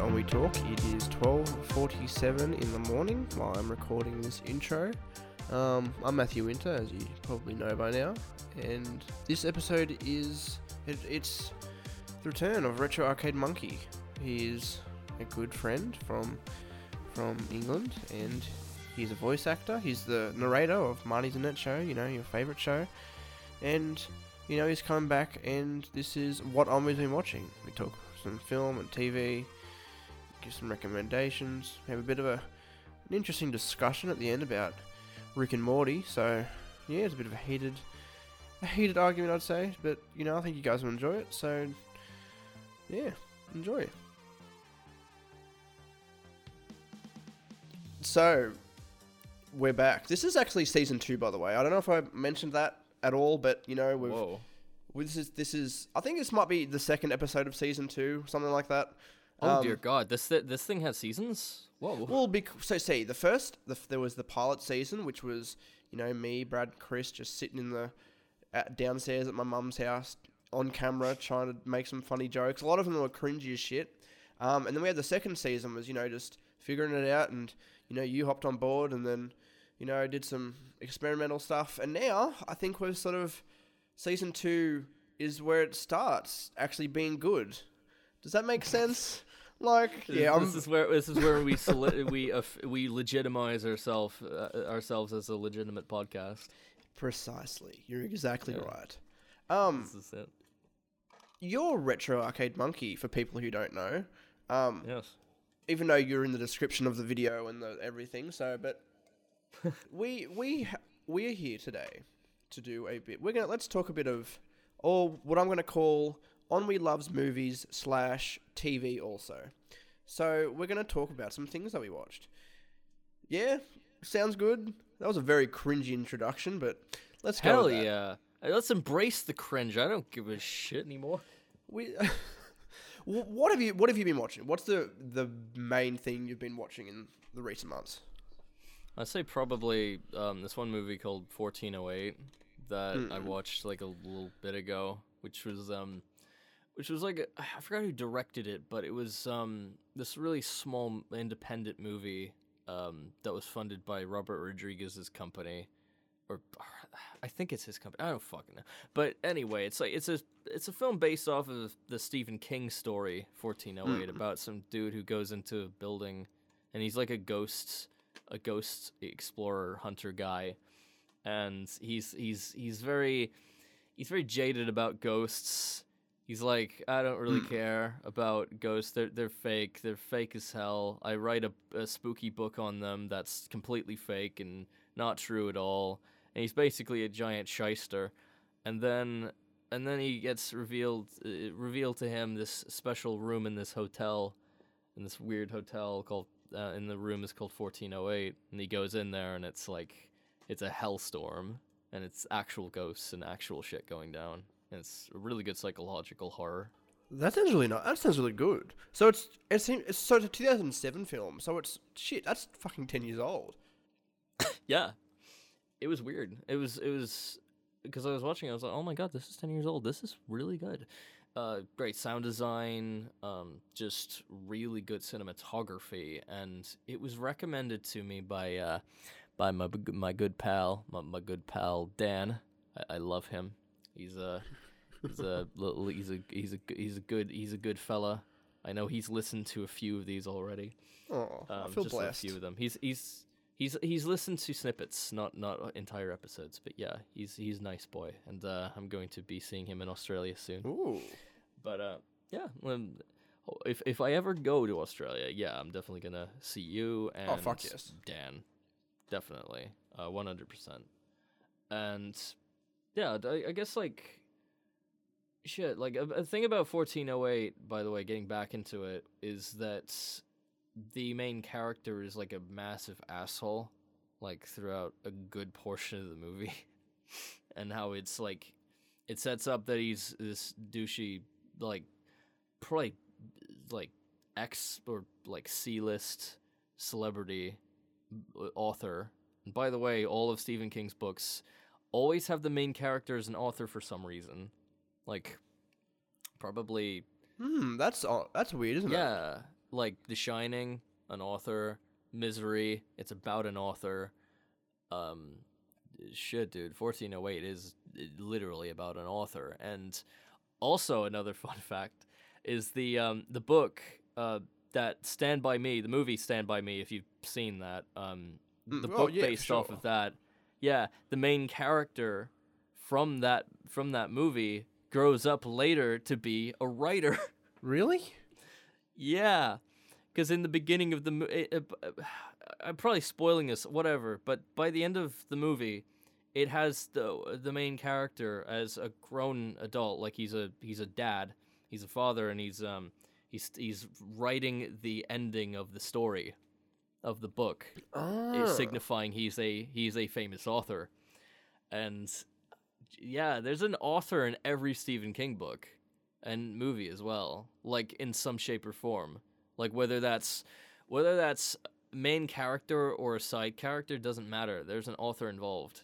On We Talk. It is 12.47 in the morning while I'm recording this intro. Um, I'm Matthew Winter, as you probably know by now, and this episode is it, it's the return of Retro Arcade Monkey. He is a good friend from from England, and he's a voice actor. He's the narrator of Marty's Internet Show, you know, your favourite show, and you know he's coming back, and this is what I'm been watching. We talk some film and TV, give some recommendations, have a bit of a an interesting discussion at the end about Rick and Morty. So yeah, it's a bit of a heated a heated argument, I'd say, but you know I think you guys will enjoy it. So yeah, enjoy. So we're back. This is actually season two, by the way. I don't know if I mentioned that at all, but you know we've Whoa. this is this is. I think this might be the second episode of season two, something like that. Oh Um, dear God, this thi- this thing has seasons. Whoa. Well, bec- so see, the first the, there was the pilot season, which was you know me, Brad, Chris, just sitting in the downstairs at my mum's house on camera trying to make some funny jokes. A lot of them were cringy as shit. Um, and then we had the second season was you know just figuring it out, and you know you hopped on board, and then you know did some experimental stuff, and now I think we're sort of season two is where it starts actually being good. Does that make sense? Like, yeah, I'm, this is where this is where we soli- we uh, we legitimize ourselves uh, ourselves as a legitimate podcast. Precisely. You're exactly Yeah. right. Um, This is it. you're Retro Arcade Monkey for people who don't know. Um, Yes. even though you're in the description of the video and the everything. So, but we we we're here today to do a bit. We're gonna let's talk a bit of, or what I'm gonna call on we loves movies slash TV also. So we're gonna talk about some things that we watched. Yeah, sounds good. That was a very cringy introduction, but let's go. Hell yeah. Let's embrace the cringe. I don't give a shit anymore. We, what have you What have you been watching? What's the the main thing you've been watching in the recent months? I'd say probably um, this one movie called 1408 that I Mm. watched like a little bit ago, which was um, which was like a- I forgot who directed it, but it was um this really small independent movie um that was funded by Robert Rodriguez's company, or I think it's his company. I don't fucking know. But anyway, it's like it's a it's a film based off of the Stephen King story 1408 Mm. about some dude who goes into a building and he's like a ghost a ghost explorer hunter guy and he's he's he's very he's very jaded about ghosts he's like i don't really Hmm. care about ghosts. They're, they're fake. They're fake as hell. I write a, a spooky book on them that's completely fake and not true at all. And he's basically a giant shyster. And then and then he gets revealed uh, revealed to him this special room in this hotel in this weird hotel called uh, in the room is called 1408 and he goes in there and it's like it's a hellstorm and it's actual ghosts and actual shit going down and it's a really good psychological horror That sounds really nice. That sounds really good. So it's it seems it's so it's a 2007 film. So it's shit. That's fucking 10 years old. yeah it was weird it was it was because i was watching it, i was like oh my god this is 10 years old this is really good uh, great sound design um, just really good cinematography and it was recommended to me by uh, by my my good pal my, my good pal dan I, I love him he's a he's a little he's a he's a he's a good he's a good fella i know he's listened to a few of these already Oh, I um, feel just blessed. a few of them. He's he's he's he's listened to snippets, not not entire episodes, but yeah, he's he's a nice boy, and uh, I'm going to be seeing him in Australia soon. Ooh. But uh, yeah, um, if if I ever go to Australia, yeah, I'm definitely gonna see you and Oh, fuck yes. Dan, definitely, uh, one hundred percent. And yeah, I guess like shit. Like a, a thing about 1408, by the way, getting back into it, is that the main character is like a massive asshole, like throughout a good portion of the movie, and how it's like it sets up that he's this douchey, like probably like X or like C list celebrity uh, author. And by the way, all of Stephen King's books always have the main character as an author for some reason. Like probably Hmm, that's uh, that's weird, isn't it? yeah. like The Shining, an author, Misery, it's about an author. Um, shit, dude, 1408 is uh, literally about an author. And also another fun fact is the um the book uh that Stand by Me, the movie Stand by Me, if you've seen that, um, Mm, the oh, book yeah, based off of that. Yeah, the main character from that from that movie grows up later to be a writer. Really? yeah, because in the beginning of the movie, I'm probably spoiling this, whatever. But by the end of the movie, it has the the main character as a grown adult, like he's a he's a dad, he's a father, and he's um he's he's writing the ending of the story of the book Ah. is signifying he's a he's a famous author. And yeah, there's an author in every Stephen King book and movie as well, like in some shape or form. Like whether that's whether that's main character or a side character doesn't matter. There's an author involved.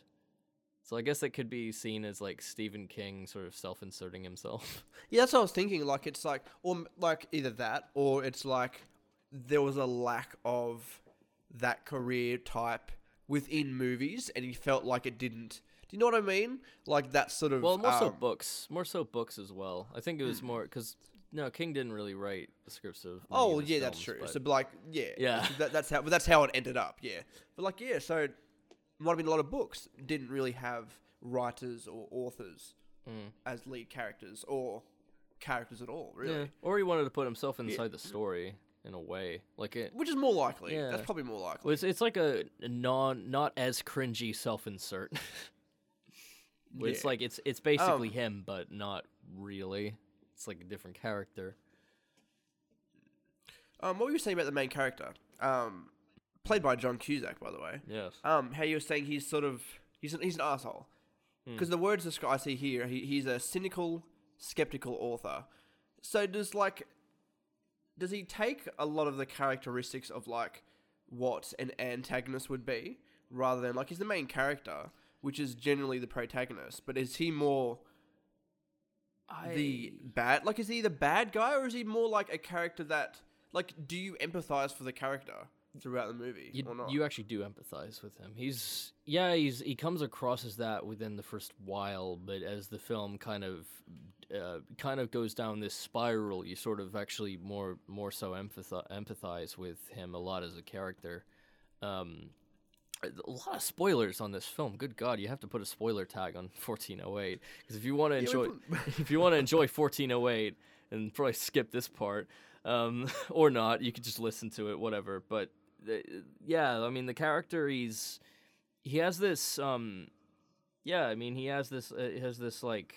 So I guess it could be seen as like Stephen King sort of self-inserting himself. Yeah, that's what I was thinking. Like it's like, or like either that, or it's like there was a lack of that career type within movies, and he felt like it didn't. Do you know what I mean? Like that sort of. Well, more so um, books, more so books as well. I think it was more because no, King didn't really write the scripts of. Oh yeah, that's true. but- So like, yeah, Yeah. so That, that's how. But that's how it ended up. Yeah. But like, yeah. So might have been a lot of books didn't really have writers or authors Mm. as lead characters or characters at all. Really. Yeah. Or he wanted to put himself inside the story in a way, like it. Which is more likely. Yeah. That's probably more likely. Well, it's, it's like a non not as cringy self insert. It's like it's it's basically Um, him, but not really. It's like a different character. Um, what were you saying about the main character? Um, played by John Cusack, by the way. Yes. Um, how you were saying he's sort of he's an, he's an asshole. Hmm. Because the words I see here, he, he's a cynical, skeptical author. So does like, does he take a lot of the characteristics of like what an antagonist would be, rather than like he's the main character, which is generally the protagonist, but is he more the bad? Like, is he the bad guy, or is he more like a character that like? Do you empathize for the character throughout the movie you, or not? you actually do empathize with him. He's yeah, he's he comes across as that within the first while, but as the film kind of uh, kind of goes down this spiral, you sort of actually more more so empathize empathize with him a lot as a character. Um, a lot of spoilers on this film. Good God, you have to put a spoiler tag on 1408 because if you want to enjoy if you want to enjoy 1408 and probably skip this part um, or not, you could just listen to it, whatever. But yeah, I mean the character he's he has this um yeah, I mean he has this uh, has this like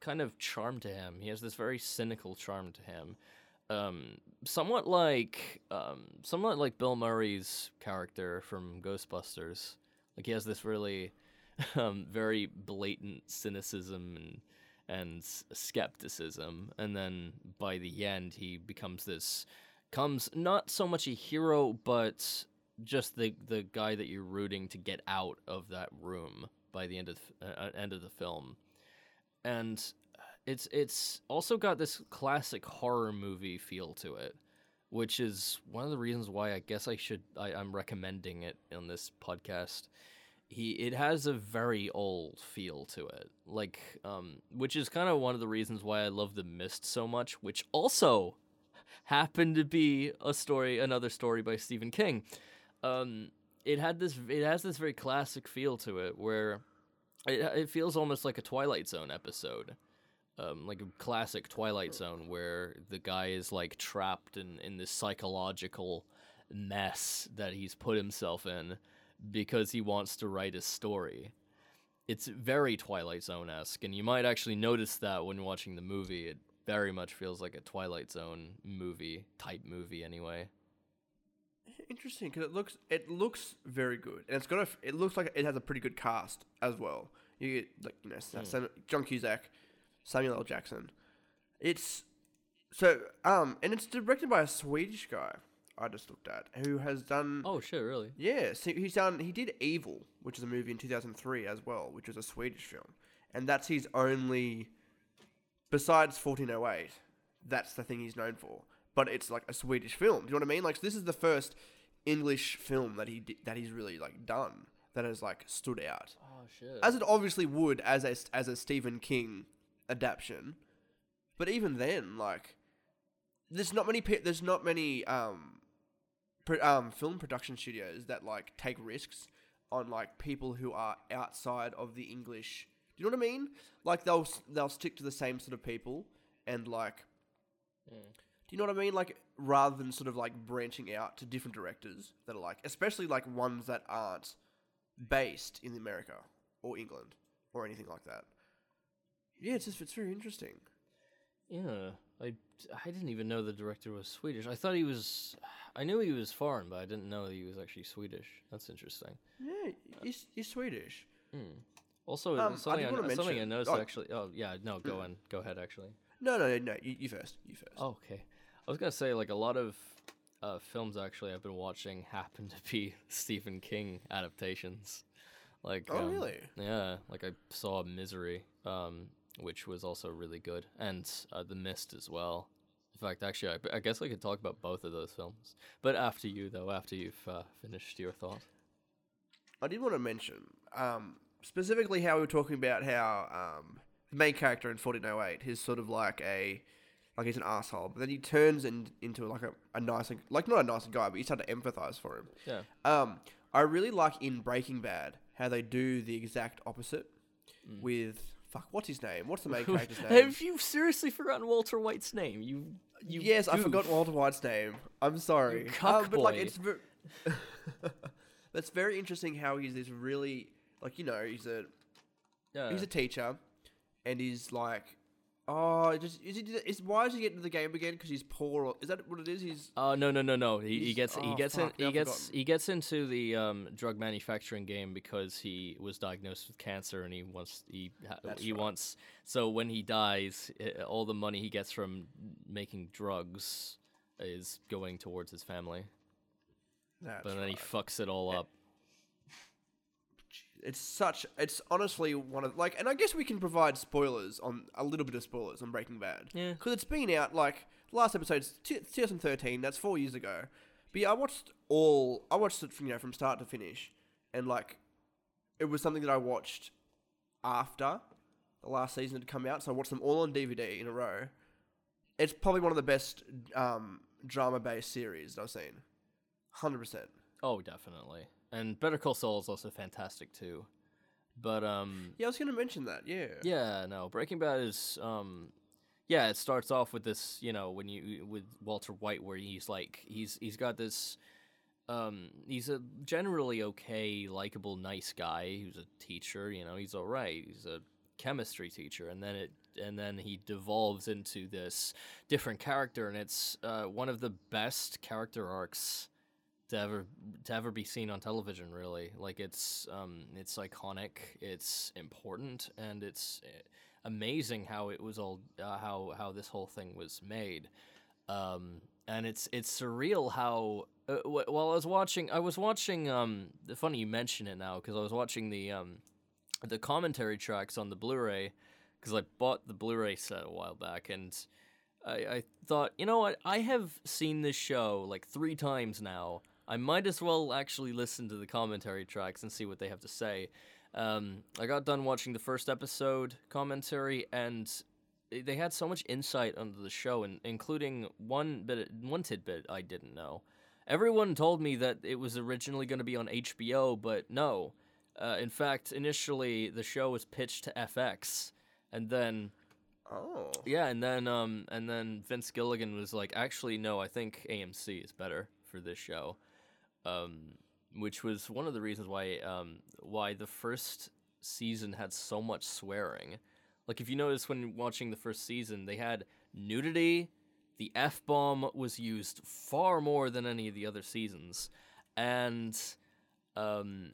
kind of charm to him. He has this very cynical charm to him. Um, somewhat like um, somewhat like Bill Murray's character from Ghostbusters. Like he has this really um, very blatant cynicism and and skepticism, and then by the end he becomes this comes not so much a hero, but just the the guy that you're rooting to get out of that room by the end of the, uh, end of the film, and it's it's also got this classic horror movie feel to it, which is one of the reasons why I guess I should I, I'm recommending it on this podcast. He it has a very old feel to it, like um, which is kind of one of the reasons why I love The Mist so much, which also happened to be a story, another story by Stephen King. Um, it had this, it has this very classic feel to it, where it, it feels almost like a Twilight Zone episode, um, like a classic Twilight Zone, where the guy is like trapped in in this psychological mess that he's put himself in because he wants to write a story. It's very Twilight Zone esque, and you might actually notice that when watching the movie. It very much feels like a Twilight Zone movie type movie, anyway. Interesting, because it looks it looks very good, and it's got a it looks like it has a pretty good cast as well. You get like you know Sam, John Cusack, Samuel L. Jackson. It's so um, and it's directed by a Swedish guy. I just looked at who has done Oh shit, really? yeah, so he's done he did Evil, which is a movie in two thousand three as well, which was a Swedish film, and that's his only besides fourteen oh eight. That's the thing he's known for. but it's like a Swedish film. Do you know what I mean? Like this is the first English film that he that he's really like done that has like stood out, Oh shit. as it obviously would as a as a Stephen King adaptation. But even then, like, there's not many pe- there's not many um, pro- um film production studios that like take risks on like people who are outside of the English. Do you know what I mean? Like they'll they'll stick to the same sort of people and like Mm. do you know what I mean? Like rather than sort of like branching out to different directors that are like, especially like ones that aren't based in America or England or anything like that. Yeah, it's just it's very interesting. Yeah, I I didn't even know the director was Swedish. I thought he was. I knew he was foreign, but I didn't know that he was actually Swedish. That's interesting. Yeah, he's, he's Swedish. Hmm. Also, Um, I something did I, wanna something I noticed oh. actually. Oh yeah, no, go on, go ahead. Actually. No, no, no, you, you first. You first. Oh, okay. I was gonna say like a lot of uh, films actually I've been watching happen to be Stephen King adaptations. Like Oh, um, really? Yeah, like I saw Misery, um, which was also really good, and uh, The Mist as well. In fact, actually, I, I guess I could talk about both of those films, but after you though, after you've uh, finished your thought. I did want to mention um, specifically how we were talking about how um, the main character in 1408 is sort of like a like he's an asshole, but then he turns in, into like a, a nicer like not a nice guy, but you start to empathize for him. Yeah. Um, I really like in Breaking Bad how they do the exact opposite with fuck. What's his name? What's the main character's name? Have you seriously forgotten Walter White's name? You. you yes, I forgot Walter White's name. I'm sorry. You Um, but like it's ver- that's very interesting how he's this really like you know he's a Yeah. he's a teacher, and he's like, oh, just is he? Is why is he getting into the game again? Because he's poor? Or, is that what it is? He's Oh no no no no! He, he gets he oh, gets fuck, in, he gets forgotten. he gets into the um, drug manufacturing game because he was diagnosed with cancer and he wants he That's he right. wants so when he dies i- all the money he gets from making drugs is going towards his family that's but then he fucks it all up. It's such it's honestly one of like and i guess we can provide spoilers on a little bit of spoilers on breaking bad. Yeah. because it's been out like the last episode's t- 2013 that's four years ago. But yeah i watched all i watched it from you know from start to finish. And like it was something that i watched after the last season had come out. So i watched them all on dvd in a row. It's probably one of the best um, drama based series that i've seen. 100% Oh definitely. And Better Call Saul is also fantastic too. But um yeah i was going to mention that yeah Yeah, no. Breaking Bad is um yeah, it starts off with this, you know, when you with Walter White where he's like he's he's got this um he's a generally okay, likable, nice guy who's a teacher, you know, he's all right. He's a chemistry teacher and then it and then he devolves into this different character and it's uh, one of the best character arcs to ever to ever be seen on television really like it's um it's iconic it's important and it's uh, amazing how it was all uh, how how this whole thing was made um and it's it's surreal how uh, wh- while I was watching I was watching um the funny you mention it now because I was watching the um the commentary tracks on the Blu-ray because I bought the Blu-ray set a while back and I, I thought, you know what? I have seen this show like three times now. I might as well actually listen to the commentary tracks and see what they have to say. Um, I got done watching the first episode commentary, and they- had so much insight onto the show, and including one bit, one tidbit I didn't know. Everyone told me that it was originally going to be on HBO, but no. Uh, in fact, initially the show was pitched to FX, and then oh yeah, and then um and then Vince Gilligan was like, actually no, I think AMC is better for this show. Um which was one of the reasons why um why the first season had so much swearing. Like if you notice when watching the first season, they had nudity, the F bomb was used far more than any of the other seasons. And um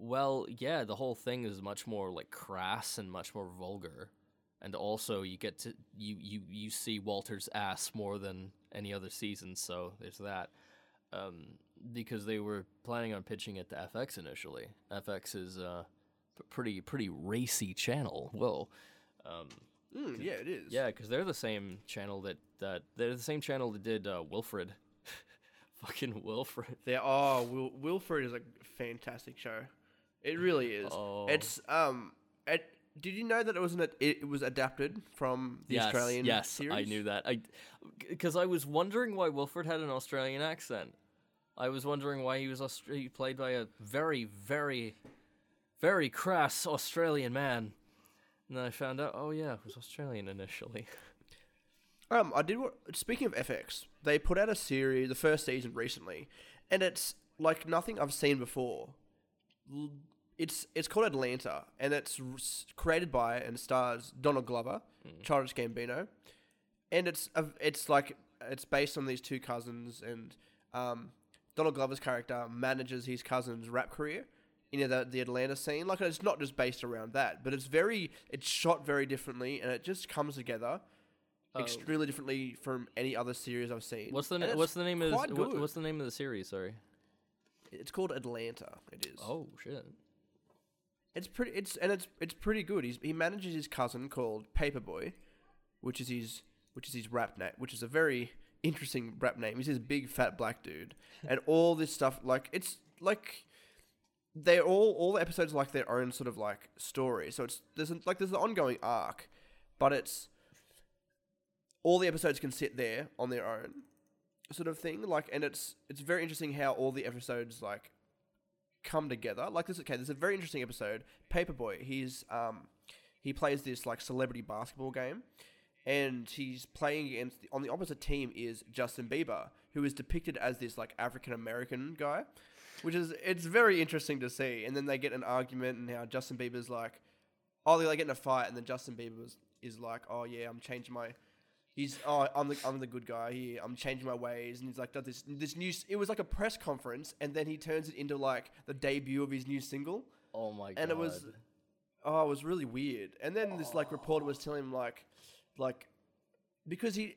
well, yeah, the whole thing is much more like crass and much more vulgar and also you get to you you you see Walter's ass more than any other season, so there's that. Um, because they were planning on pitching it to FX initially. FX is a pretty pretty racy channel. Whoa. Um, Mm, yeah, it is. Yeah, because they're the same channel that that they're the same channel that did uh, Wilfred. Fucking Wilfred. They're, oh, Wil- Wilfred is a fantastic show. It really is. Oh. It's um. It, did you know that it was an, it, it was adapted from the yes, Australian yes, series? I knew that. I because I was wondering why Wilfred had an Australian accent. I was wondering why he was Aust- he played by a very, very, very crass Australian man. And then I found out, oh yeah, it was Australian initially. Um, I did. wa- Speaking of FX, they put out a series, the first season recently, and it's like nothing I've seen before. It's it's called Atlanta, and it's created by and stars Donald Glover, Childish Gambino, and it's a, it's like it's based on these two cousins, and um, Donald Glover's character manages his cousin's rap career in the the Atlanta scene. Like it's not just based around that, but it's very it's shot very differently, and it just comes together Oh. extremely differently from any other series I've seen. What's the na- what's the name of what, what's the name of the series? Sorry. It's called Atlanta. It is. Oh shit. It's pretty. It's and it's it's pretty good. He's he manages his cousin called Paper Boi, which is his which is his rap name, which is a very interesting rap name. He's this big fat black dude, and all this stuff like it's like they're all all the episodes like their own sort of like story. So it's there's an, like there's an ongoing arc, but it's all the episodes can sit there on their own, sort of thing. Like, and it's it's very interesting how all the episodes like come together. Like this, okay, there's a very interesting episode. Paper Boi, he's um, he plays this like celebrity basketball game, and he's playing against on the opposite team is Justin Bieber, who is depicted as this like African American guy, which is it's very interesting to see. And then they get an argument, and how Justin Bieber's like, oh, they like get in a fight, and then Justin Bieber is, is like, oh yeah, I'm changing my. He's oh I'm the I'm the good guy here. I'm changing my ways, and he's like this this new. It was like a press conference, and then he turns it into like the debut of his new single, Oh my god. and it was oh it was really weird. And then this like reporter was telling him like like because he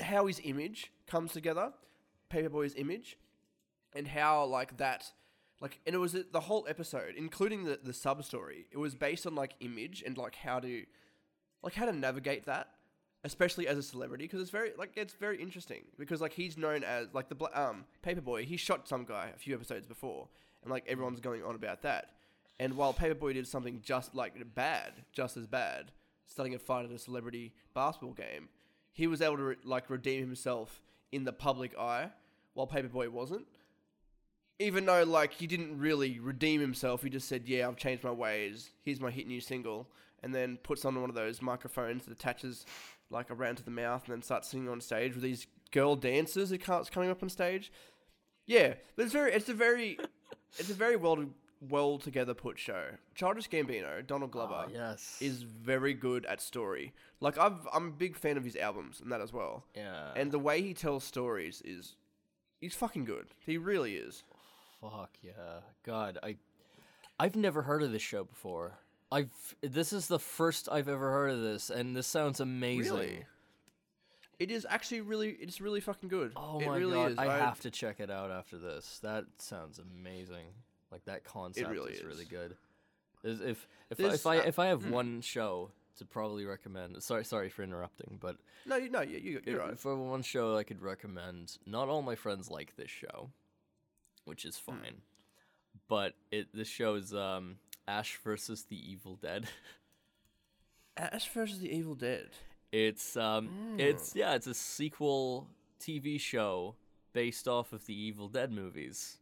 how his image comes together, Paper Boi's image, and how like that like and it was the whole episode, including the the sub story. It was based on like image and like how to like how to navigate that, especially as a celebrity, because it's very like it's very interesting because like he's known as like the um Paper Boi. He shot some guy a few episodes before, and like everyone's going on about that. And while Paper Boi did something just like bad, just as bad, starting a fight at a celebrity basketball game, he was able to re- like redeem himself in the public eye, while Paper Boi wasn't. Even though like he didn't really redeem himself, he just said, "Yeah, I've changed my ways. Here's my hit new single," and then puts on one of those microphones that attaches like around to the mouth, and then starts singing on stage with these girl dancers who can't coming up on stage. Yeah, but it's very, it's a very, it's a very well well together put show. Childish Gambino, Donald Glover, Ah, yes. is very good at story. Like I've, I'm a big fan of his albums and that as well. yeah. And the way he tells stories is, he's fucking good. He really is. Fuck yeah. God, I I've never heard of this show before. I've this is the first I've ever heard of this and this sounds amazing. Really? It is actually really, it's really fucking good. Oh it my really god, is. I, have to check it out after this. That sounds amazing. Like that concept really is, is. really good. Is- If if I, if I uh, if I have one show to probably recommend, sorry sorry for interrupting, but No, you, no, you, you, you're if- right. for one show I could recommend, not all my friends like this show, which is Hmm. fine. But it this show is um Ash versus the Evil Dead. Ash versus the Evil Dead. It's um it's yeah, it's a sequel TV show based off of the Evil Dead movies.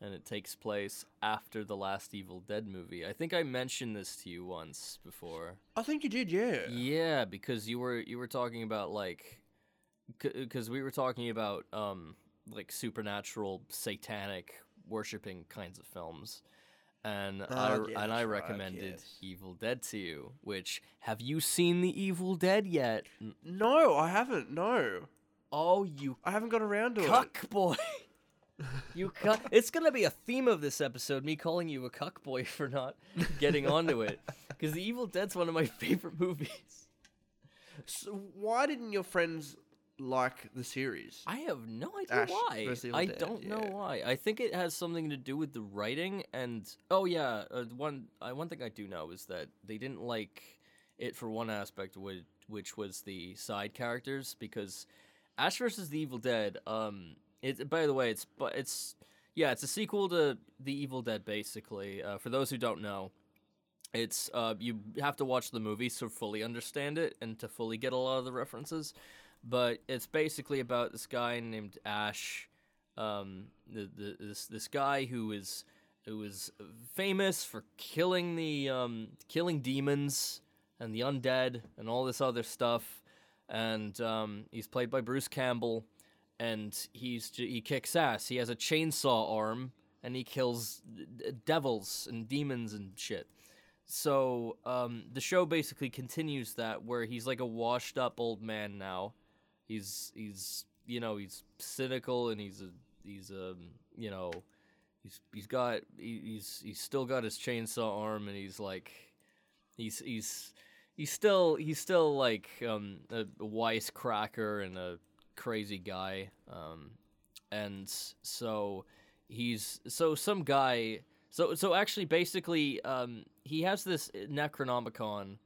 And it takes place after the last Evil Dead movie. I think I mentioned this to you once before. I think you did, yeah. Yeah, because you were you were talking about like because we were talking about um like supernatural satanic worshiping kinds of films. And I Oh, yeah, and I that's right, recommended yes. Evil Dead to you, which have you seen the Evil Dead yet? No, I haven't. No, Oh, you I haven't got around to it. cuck boy. you cuck. It's gonna be a theme of this episode, me calling you a cuck boy for not getting onto it. Because the Evil Dead's one of my favorite movies. So why didn't your friends like the series? I have no idea Ash why. versus Evil I Dead, don't know yeah. why. I think it has something to do with the writing and oh yeah, uh, one uh, one thing I do know is that they didn't like it for one aspect, which, which was the side characters, because Ash versus the Evil Dead. Um, it by the way, it's but it's yeah, it's a sequel to the Evil Dead, basically. Uh, for those who don't know, it's uh, you have to watch the movie to fully understand it and to fully get a lot of the references. But it's basically about this guy named Ash, um, the, the this this guy who is who is famous for killing the um, killing demons and the undead and all this other stuff. And um, he's played by Bruce Campbell, and he's he kicks ass. He has a chainsaw arm, and he kills devils and demons and shit. So um, the show basically continues that, where he's like a washed up old man now. He's he's you know he's cynical and he's a he's um you know he's he's got he, he's he's still got his chainsaw arm and he's like he's he's he's still he's still like um, a, a wisecracker and a crazy guy. Um, and so he's so some guy. So so actually, basically, um, he has this Necronomicon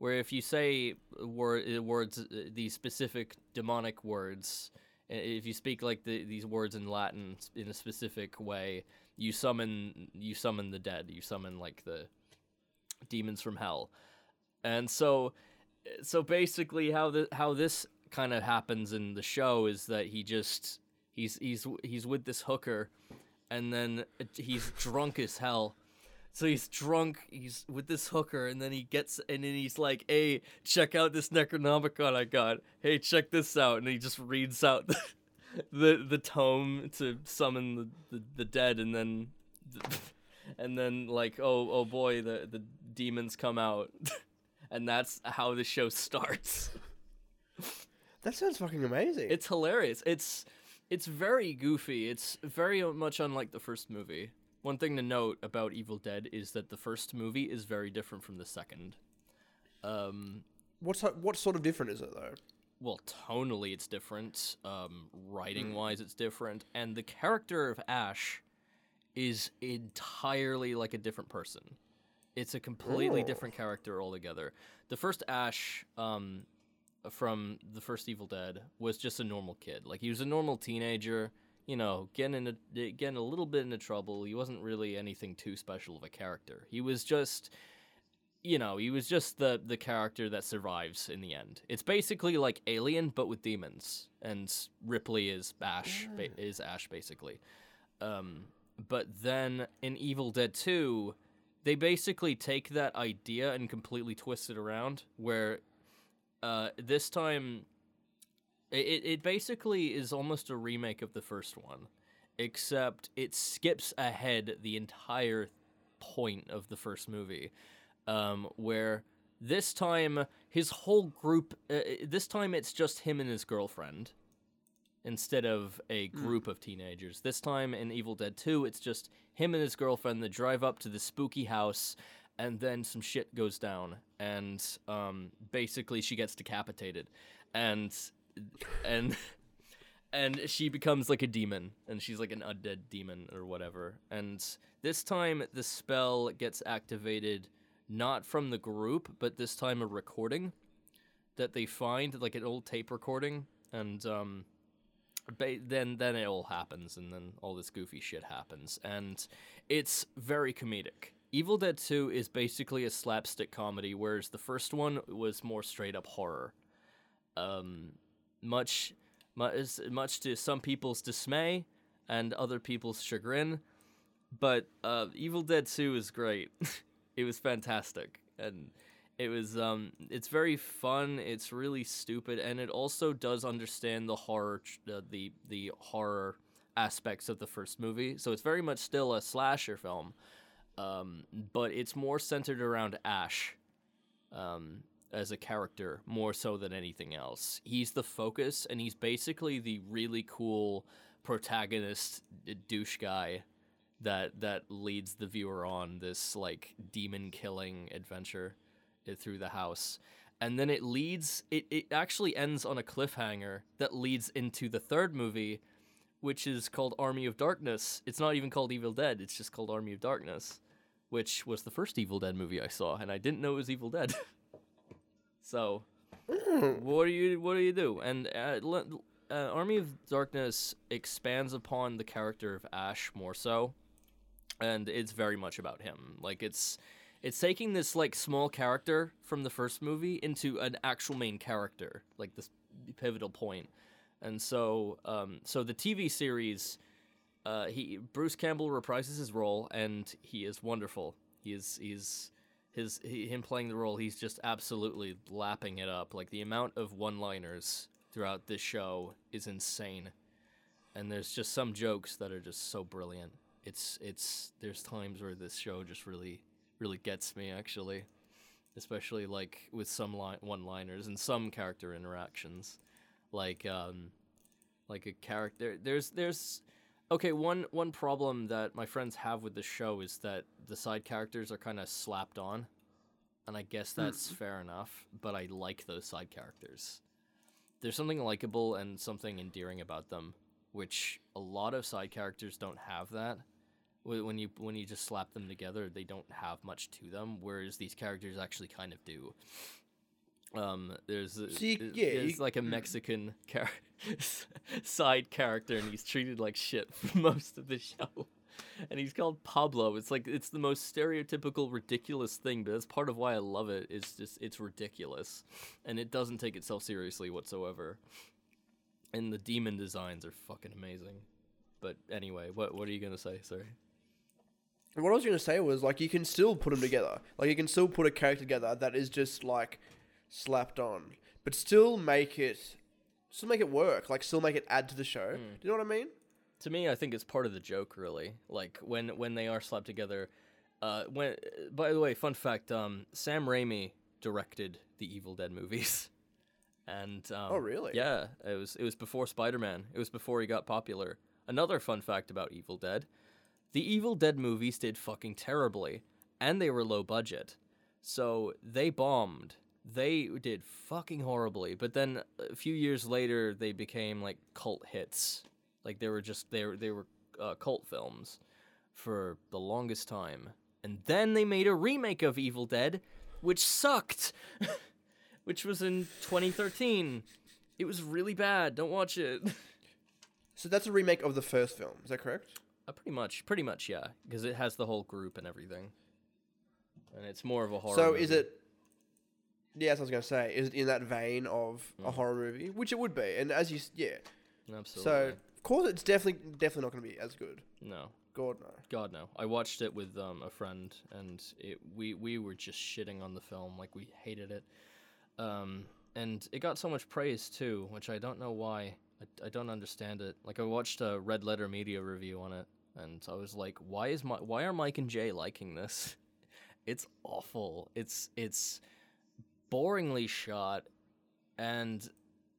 where if you say word words these specific demonic words if you speak like the, these words in latin in a specific way you summon you summon the dead you summon like the demons from hell and so so basically how the how this kind of happens in the show is that he just he's he's he's with this hooker and then he's drunk as hell. So he's drunk he's with this hooker and then he gets and then he's like hey check out this necronomicon i got. Hey check this out. And he just reads out the the, the tome to summon the, the, the dead and then and then like oh oh boy the the demons come out. And that's how the show starts. That sounds fucking amazing. It's hilarious. It's it's very goofy. It's very much unlike the first movie. One thing to note about Evil Dead is that the first movie is very different from the second. Um, What's what sort of different is it though? well, tonally it's different. Um, writing wise, it's different, and the character of Ash is entirely like a different person. It's a completely Oh. different character altogether. The first Ash um, from the first Evil Dead was just a normal kid. Like he was a normal teenager, you know, getting in a, getting a little bit into trouble. He wasn't really anything too special of a character. He was just you know, he was just the the character that survives in the end. It's basically like Alien but with demons and Ripley is Ash ba- is Ash basically. Um, but then in Evil Dead 2, they basically take that idea and completely twist it around where uh, this time it, it basically is almost a remake of the first one except it skips ahead the entire point of the first movie um, where this time his whole group uh, this time it's just him and his girlfriend instead of a group of teenagers. This time in Evil Dead 2, it's just him and his girlfriend that drive up to the spooky house, and then some shit goes down, and um, basically she gets decapitated, and and and she becomes like a demon, and she's like an undead demon or whatever. And this time the spell gets activated not from the group, but this time a recording that they find, like an old tape recording, and um, ba- then then it all happens, and then all this goofy shit happens, and it's very comedic. Evil Dead 2 is basically a slapstick comedy, whereas the first one was more straight up horror. Um, much, much, much to some people's dismay and other people's chagrin, but uh, Evil Dead 2 is great. it was fantastic, and it was um, it's very fun. It's really stupid, and it also does understand the horror, uh, the the horror aspects of the first movie. So it's very much still a slasher film, um, but it's more centered around Ash. Um, as a character more so than anything else. He's the focus, and he's basically the really cool protagonist douche guy that that leads the viewer on this like demon killing adventure uh, through the house. And then it leads it, it actually ends on a cliffhanger that leads into the third movie, which is called Army of Darkness. It's not even called Evil Dead, it's just called Army of Darkness, which was the first Evil Dead movie I saw, and I didn't know it was Evil Dead. So, what do you what do you do? And uh, le- uh, Army of Darkness expands upon the character of Ash more so, and it's very much about him. Like it's it's taking this like small character from the first movie into an actual main character, like this pivotal point. And so, um, so the TV series, uh, he Bruce Campbell reprises his role, and he is wonderful. He is he's his he, him playing the role. He's just absolutely lapping it up. Like the amount of one-liners throughout this show is insane, and there's just some jokes that are just so brilliant. It's it's there's times where this show just really really gets me actually, especially like with some li- one-liners and some character interactions, like um, like a character. There's there's okay one one problem that my friends have with the show is that the side characters are kind of slapped on, and I guess hmm. that's fair enough. But I like those side characters. There's something likable and something endearing about them, which a lot of side characters don't have that when you when you just slap them together, they don't have much to them. Whereas these characters actually kind of do. Um, there's So there's- yeah, there's you- like a Mexican char- side character, and he's treated like shit for most of the show. And he's called Pablo. It's like it's the most stereotypical, ridiculous thing, but that's part of why I love it. It's just it's ridiculous, and it doesn't take itself seriously whatsoever. And the demon designs are fucking amazing. But anyway, what what are you gonna say? Sorry. What I was going to say was like you can still put them together. Like you can still put a character together that is just like slapped on, but still make it, still make it work. Like still make it add to the show. Do you know what I mean? To me, I think it's part of the joke, really. Like when when they are slapped together. Uh, when by the way, fun fact: um, Sam Raimi directed the Evil Dead movies, and um, Oh, really? Yeah, it was it was before Spider Man. It was before he got popular. Another fun fact about Evil Dead: the Evil Dead movies did fucking terribly, and they were low budget, so they bombed. They did fucking horribly. But then a few years later, they became like cult hits. Like they were just they were, they were uh, cult films for the longest time, and then they made a remake of Evil Dead, which sucked, which was in 2013. It was really bad. Don't watch it. So that's a remake of the first film. Is that correct? Uh, pretty much, pretty much, yeah, because it has the whole group and everything, and it's more of a horror. so is Yes, I was going to say, is it in that vein of Mm. a horror movie, which it would be, and as you, s- yeah. Absolutely. So of course, it's definitely definitely not going to be as good. no, God no. God no. I watched it with um, a friend, and it we we were just shitting on the film, like we hated it. Um, and it got so much praise too, which I don't know why. I, I don't understand it. Like I watched a Red Letter Media review on it, and I was like, why is my why are Mike and Jay liking this? It's awful. It's it's boringly shot, and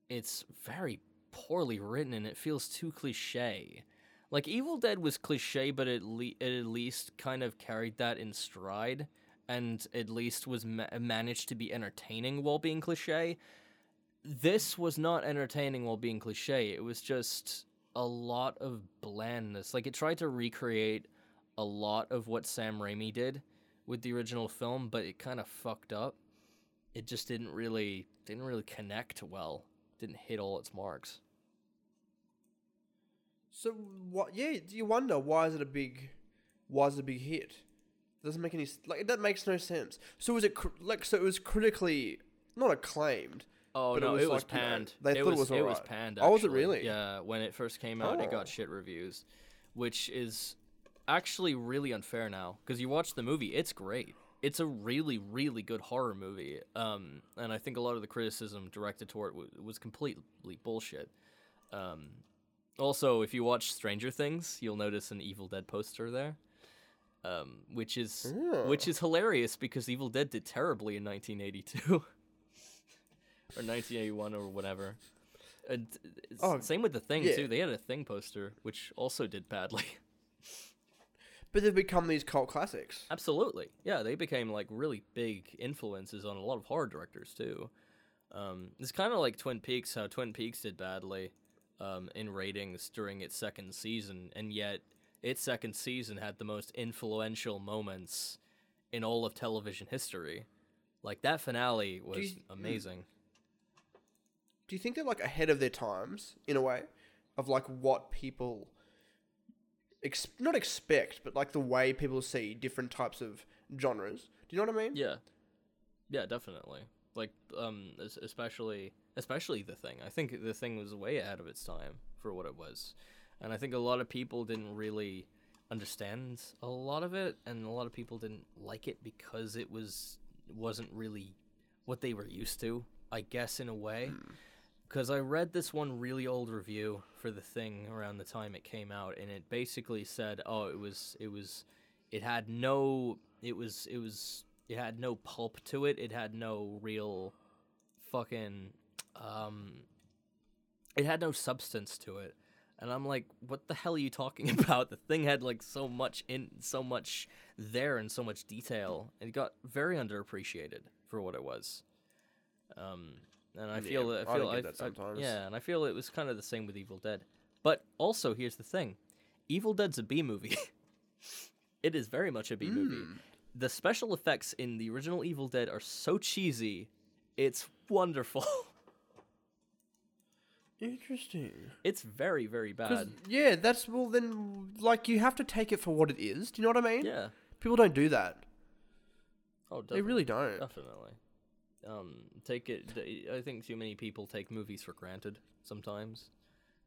it's very poorly written, and it feels too cliche. Like Evil Dead was cliche, but it, le- it at least kind of carried that in stride, and at least was ma- managed to be entertaining while being cliche. This was not entertaining while being cliche. It was just a lot of blandness. Like it tried to recreate a lot of what Sam Raimi did with the original film, but it kind of fucked up. It just didn't really didn't really connect well. Didn't hit all its marks. So what? Yeah, you wonder why is it a big, why is it a big hit? doesn't make any like that makes no sense. So was it cr- like so it was critically not acclaimed. Oh But it no, was it was like, you know, panned. they it thought it was, was it was alright. panned. Oh, was it really? Yeah, when it first came out, it Oh. got shit reviews, which is actually really unfair now because you watch the movie, it's great. It's a really, really good horror movie. Um, and I think a lot of the criticism directed toward it was, was completely bullshit. Um, also, if you watch Stranger Things, you'll notice an Evil Dead poster there, um, which is which is hilarious because Evil Dead did terribly in 1982 or 1981 or whatever. And Oh, same with the Thing yeah. too. They had a Thing poster which also did badly. But they've become these cult classics. Absolutely, yeah. They became like really big influences on a lot of horror directors too. Um, it's kind of like Twin Peaks. How Twin Peaks did badly um, in ratings during its second season, and yet its second season had the most influential moments in all of television history. Like that finale was you- mm. amazing. Do you think they're like ahead of their times in a way of like what people ex- not expect, but like the way people see different types of genres? Do you know what I mean? Yeah, yeah, definitely. Like, um, especially especially the thing. I think the thing was way ahead of its time for what it was, and I think a lot of people didn't really understand a lot of it, and a lot of people didn't like it because it was wasn't really what they were used to. I guess in a way. Because I read this one really old review for the thing around the time it came out, and it basically said, "Oh, it was, it was, it had no, it was, it was, it had no pulp to it. It had no real, fucking, um, it had no substance to it." And I'm like, "What the hell are you talking about? The thing had like so much in, so much there, and so much detail. It got very underappreciated for what it was." Um, and I Yeah, feel that I I feel I- that I- sometimes. yeah, and I feel it was kind of the same with Evil Dead. But also, here's the thing: Evil Dead's a B movie. it is very much a B movie. Mm. The special effects in the original Evil Dead are so cheesy, it's wonderful. Interesting. it's very, very bad. yeah, that's well then like you have to take it for what it is. Do you know what I mean? Yeah. People don't do that. Oh, They really don't. Definitely. Um, take it. I think too many people take movies for granted sometimes.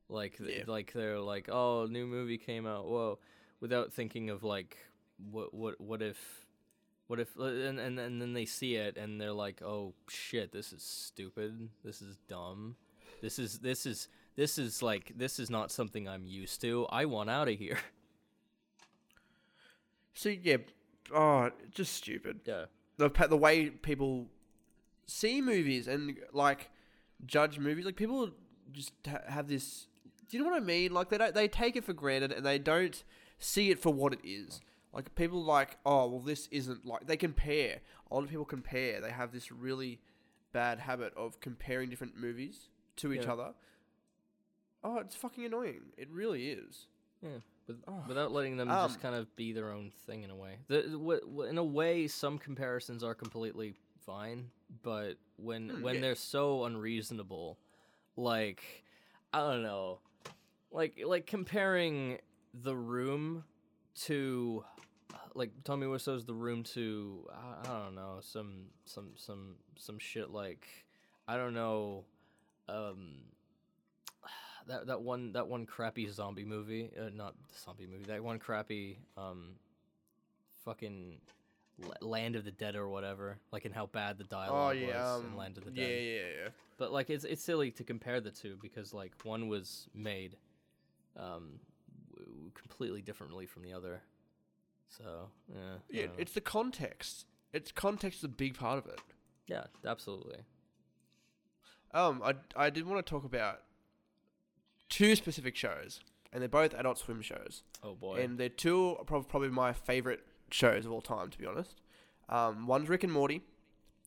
Like, Yeah. like they're like, "Oh, new movie came out." Whoa, without thinking of like, what, what, what if, what if, uh, and and and then they see it and they're like, "Oh shit, this is stupid. This is dumb. This is this is this is like this is not something I'm used to. I want out of here." So yeah, oh, just stupid. Yeah. The the way people see movies and like judge movies, like people just ha- have this. Do you know what I mean? Like they don't, they take it for granted and they don't see it for what it is. Like people like, oh well, this isn't like they compare. A lot of people compare. They have this really bad habit of comparing different movies to each Yeah. other. Oh, it's fucking annoying. It really is. Yeah, with, Oh. without letting them Um, just kind of be their own thing in a way. The, w- w- in a way, some comparisons are completely fine, but when Mm, when yeah. they're so unreasonable, like I don't know, like like comparing the room to like Tommy Wiseau's The Room to I, I don't know some some some some shit like I don't know um that that one that one crappy zombie movie uh, not the zombie movie that one crappy um fucking Land of the Dead or whatever like and how bad the Oh dialogue yeah, was um, in Land of the Dead. yeah, yeah, yeah. but like it's it's silly to compare the two because like one was made um w- completely differently from the other. So yeah, Yeah, it's the context. It's context is a big part of it. yeah, absolutely. Um, I I did want to talk about two specific shows, and they're both Adult Swim shows, Oh boy. and they're two probably my favorite shows of all time, to be honest. Um, one's Rick and Morty,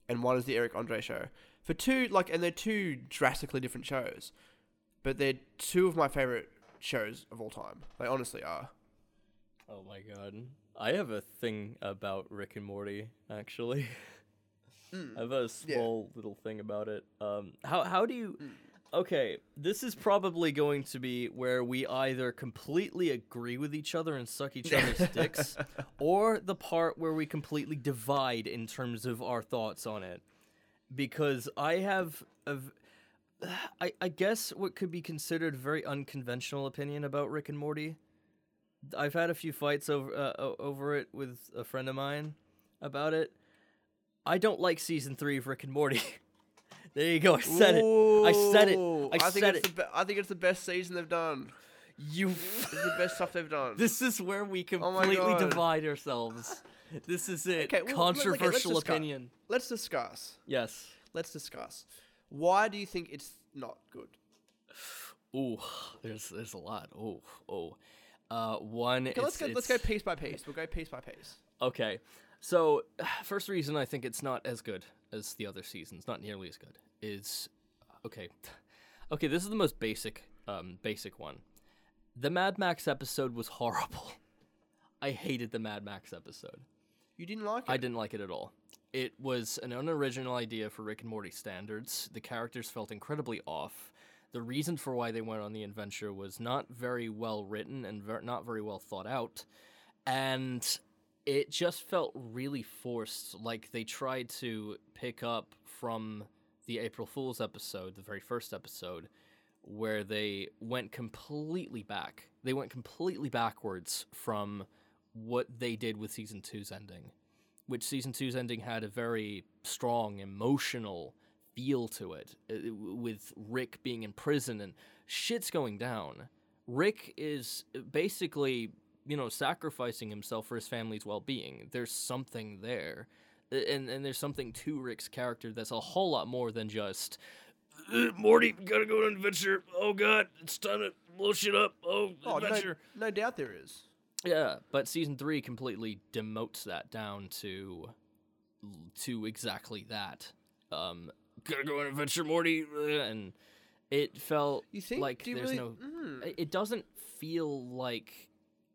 and one is the Eric Andre show. For two, like, and they're two drastically different shows, but they're two of my favorite shows of all time. They honestly are. oh my god. I have a thing about Rick and Morty actually. I have a Yeah. small little thing about it. Um how how do you Mm. Okay, this is probably going to be where we either completely agree with each other and suck each other's dicks, or the part where we completely divide in terms of our thoughts on it. Because I have a, I, I guess what could be considered a very unconventional opinion about Rick and Morty. I've had a few fights over uh, over it with a friend of mine about it. I don't like season three of Rick and Morty. there you go. I said it. I said it. Ooh, I think said it's it. The be- I think it's the best season they've done. You. It's the best stuff they've done. This is where we Oh completely God. divide ourselves. This is it. Okay, well, let's Controversial discuss. opinion. Let's discuss. Yes. Let's discuss. Why do you think it's not good? Ooh, there's there's a lot. Oh, oh. Uh, one. Okay, let's go. Let's go piece by piece. We'll go piece by piece. Okay, so first reason I think it's not as good as the other seasons, not nearly as good, is okay. Okay, this is the most basic, um, basic one. The Mad Max episode was horrible. I hated the Mad Max episode. You didn't like it. I didn't like it at all. it was an unoriginal idea for Rick and Morty standards. The characters felt incredibly off. The reason for why they went on the adventure was not very well written and ver- not very well thought out. And it just felt really forced. Like they tried to pick up from the April Fool's episode, the very first episode, where they went completely back. They went completely backwards from what they did with season two's ending, which season two's ending had a very strong emotional feel to it, uh, with Rick being in prison and shit's going down. Rick is basically, you know, sacrificing himself for his family's well being. There's something there. And, and there's something to Rick's character that's a whole lot more than just "Uh, Morty, gotta go on an adventure. Oh god, it's time to blow shit up. Oh, Oh, no, adventure. no doubt there is. Yeah, but season three completely demotes that down to to exactly that. Um, gotta go on an adventure, Morty, and it felt You think? like there's really? no. Mm. It doesn't feel like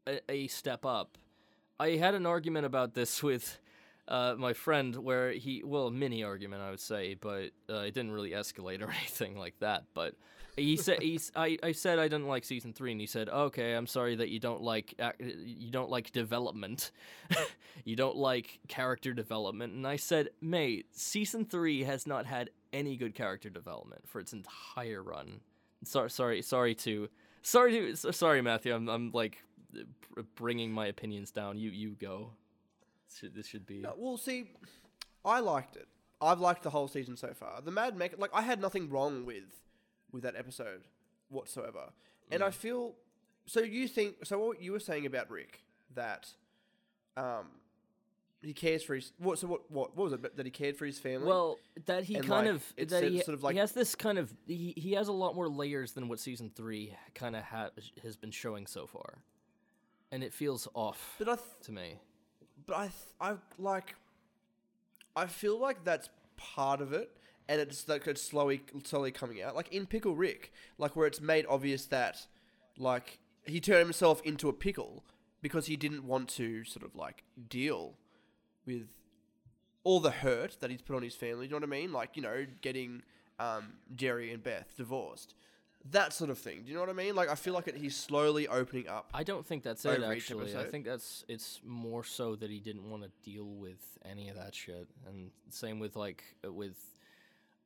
a, a step up. I had an argument about this with uh, my friend where he, well, a mini argument, I would say, but uh, it didn't really escalate or anything like that. But he said, he's, I, I said I didn't like season three, and he said, okay, I'm sorry that you don't like, you don't like development, you don't like character development. And I said, mate, season three has not had any good character development for its entire run. Sorry, sorry, sorry to, sorry to, sorry, Matthew. I'm, I'm like bringing my opinions down. You, you go. Should, this should be. No, well, see, I liked it. I've liked the whole season so far. The Mad Max, like I had nothing wrong with with that episode whatsoever, and I feel. So you think? So what you were saying about Rick that, um, he cares for his what? So what? What, what was it that he cared for his family? Well, that he And, kind like, of that said he, sort of like- he has this kind of he, he has a lot more layers than what season three kind of ha- has been showing so far, and it feels off but I, th- to me. but I, th- I like. I feel like that's part of it, and it's like it's slowly, slowly coming out. Like in Pickle Rick, like where it's made obvious that, like he turned himself into a pickle because he didn't want to sort of like deal with all the hurt that he's put on his family. Do you know what I mean? Like you know, getting um, Jerry and Beth divorced, that sort of thing. Do you know what I mean? Like I feel like it, he's slowly opening up. I don't think that's it actually. I think that's it's more so that he didn't want to deal with any of that shit, and same with like uh, with,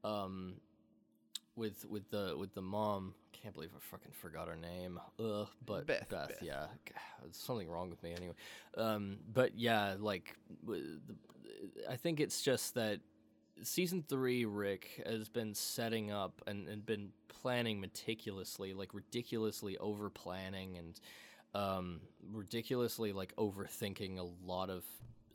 um, with with the with the mom. Can't believe I fucking forgot her name. Ugh, but Beth, Beth, Beth. yeah, G- there's something wrong with me anyway. Um, but yeah, like, I think it's just that season three, Rick has been setting up and, and been planning meticulously, like ridiculously over planning and um, ridiculously like overthinking a lot of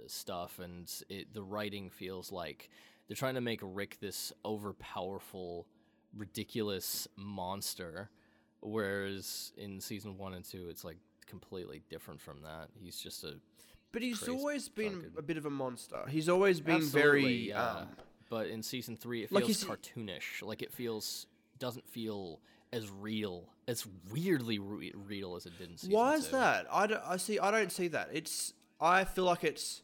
stuff. And it, the writing feels like they're trying to make Rick this overpowerful, ridiculous monster. Whereas in season one and two, it's like completely different from that. He's just a But he's always been fucking- a bit of a monster. He's always been Absolutely, very. yeah. Um, but in season three, it feels he's- cartoonish. Like it feels doesn't feel as real, as weirdly re- real as it did in season why is two. that? I, don't, I see. I don't see that. It's. I feel like it's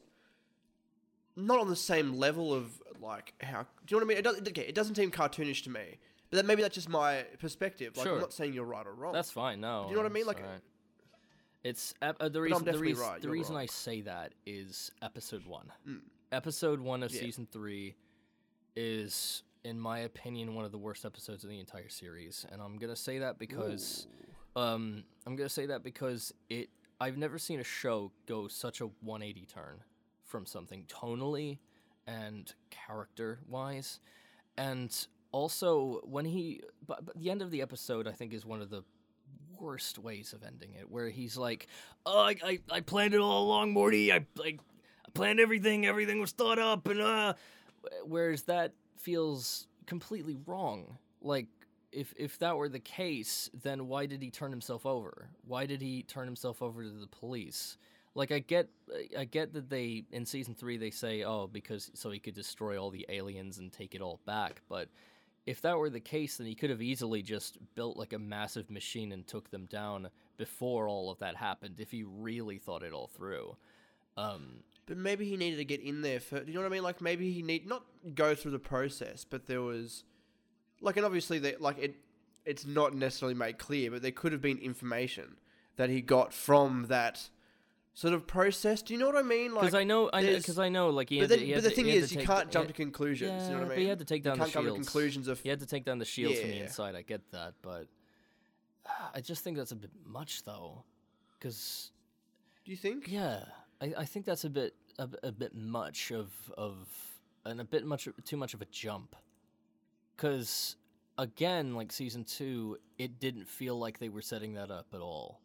not on the same level of like how. Do you know what I mean? It doesn't. Okay, it doesn't seem cartoonish to me. But that, maybe that's just my perspective. Like Sure. I'm not saying you're right or wrong. That's fine. No, Do you know what I mean? it's Like- alright. it's uh, the reason. The, reason right, the you're I say that is episode one. Mm. Episode one of Yeah. season three is, in my opinion, one of the worst episodes of the entire series, and I'm gonna say that because. Um, I'm gonna say that because it. I've never seen a show go such a 180 turn from something tonally and character wise, and also when he. But, but the end of the episode, I think, is one of the worst ways of ending it, where he's like, "Oh, I, I, I planned it all along, Morty. I like, I planned everything. Everything was thought up, and uh." Whereas that feels completely wrong. Like if if that were the case, then why did he turn himself over? Why did he turn himself over to the police? Like I get I get that they in season 3 they say oh because so he could destroy all the aliens and take it all back, but if that were the case then he could have easily just built like a massive machine and took them down before all of that happened if he really thought it all through. Um but maybe he needed to get in there for. Do you know what I mean? Like maybe he need not go through the process, but there was, like, and obviously that like it, it's not necessarily made clear, but there could have been information that he got from that sort of process. Do you know what I mean? Like, Because I know, I because I know, like he but, had then, to, but the to- thing is, you can't the- jump yeah, to conclusions. you know what I mean? But he had to take You down the come to shields. conclusions of. He had to take down the shields from the inside. I get that, but ah, I just think that's a bit much, though. Because Do you think? yeah, I, I think that's a bit a, a bit much of of and a bit much too much of a jump. Because again, like season two, it didn't feel like they were setting that up at all.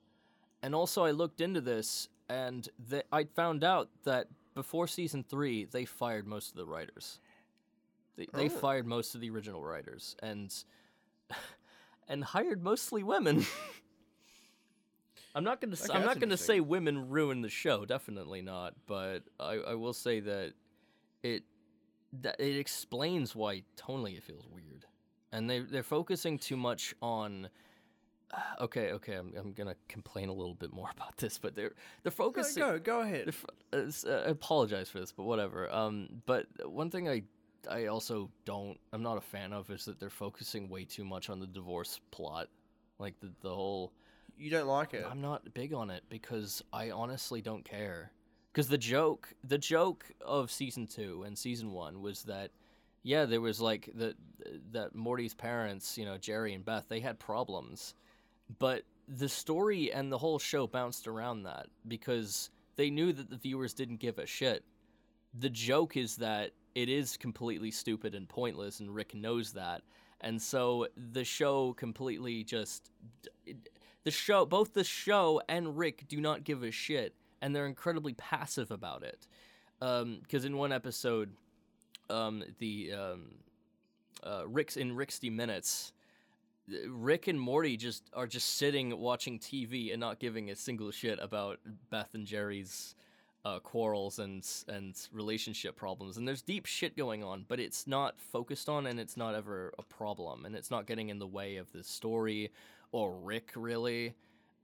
And also, I looked into this, and the, I found out that before season three, they fired most of the writers. They, they Oh. fired most of the original writers, and and hired mostly women. I'm not gonna. Okay, I'm not gonna say women ruin the show. Definitely not. But I, I will say that it that it explains why tonally it feels weird, and they they're focusing too much on. Okay, okay, I'm I'm gonna complain a little bit more about this, but they're they're focusing. go, go ahead. Uh, uh, I apologize for this, but whatever. Um, but one thing I I also don't I'm not a fan of is that they're focusing way too much on the divorce plot, like the the whole. You don't like it. I'm not big on it because I honestly don't care. Because the joke the joke of season two and season one was that. Yeah, there was like the that Morty's parents, you know, Jerry and Beth, they had problems, but the story and the whole show bounced around that because they knew that the viewers didn't give a shit. The joke is that it is completely stupid and pointless, and Rick knows that. And so the show completely just. The show, both the show and Rick do not give a shit, and they're incredibly passive about it. Because in one episode, um, the um, uh, Rick's in 60 Minutes, Rick and Morty just are just sitting watching TV and not giving a single shit about Beth and Jerry's uh, quarrels and and relationship problems. And there's deep shit going on, but it's not focused on, and it's not ever a problem, and it's not getting in the way of the story or Rick really.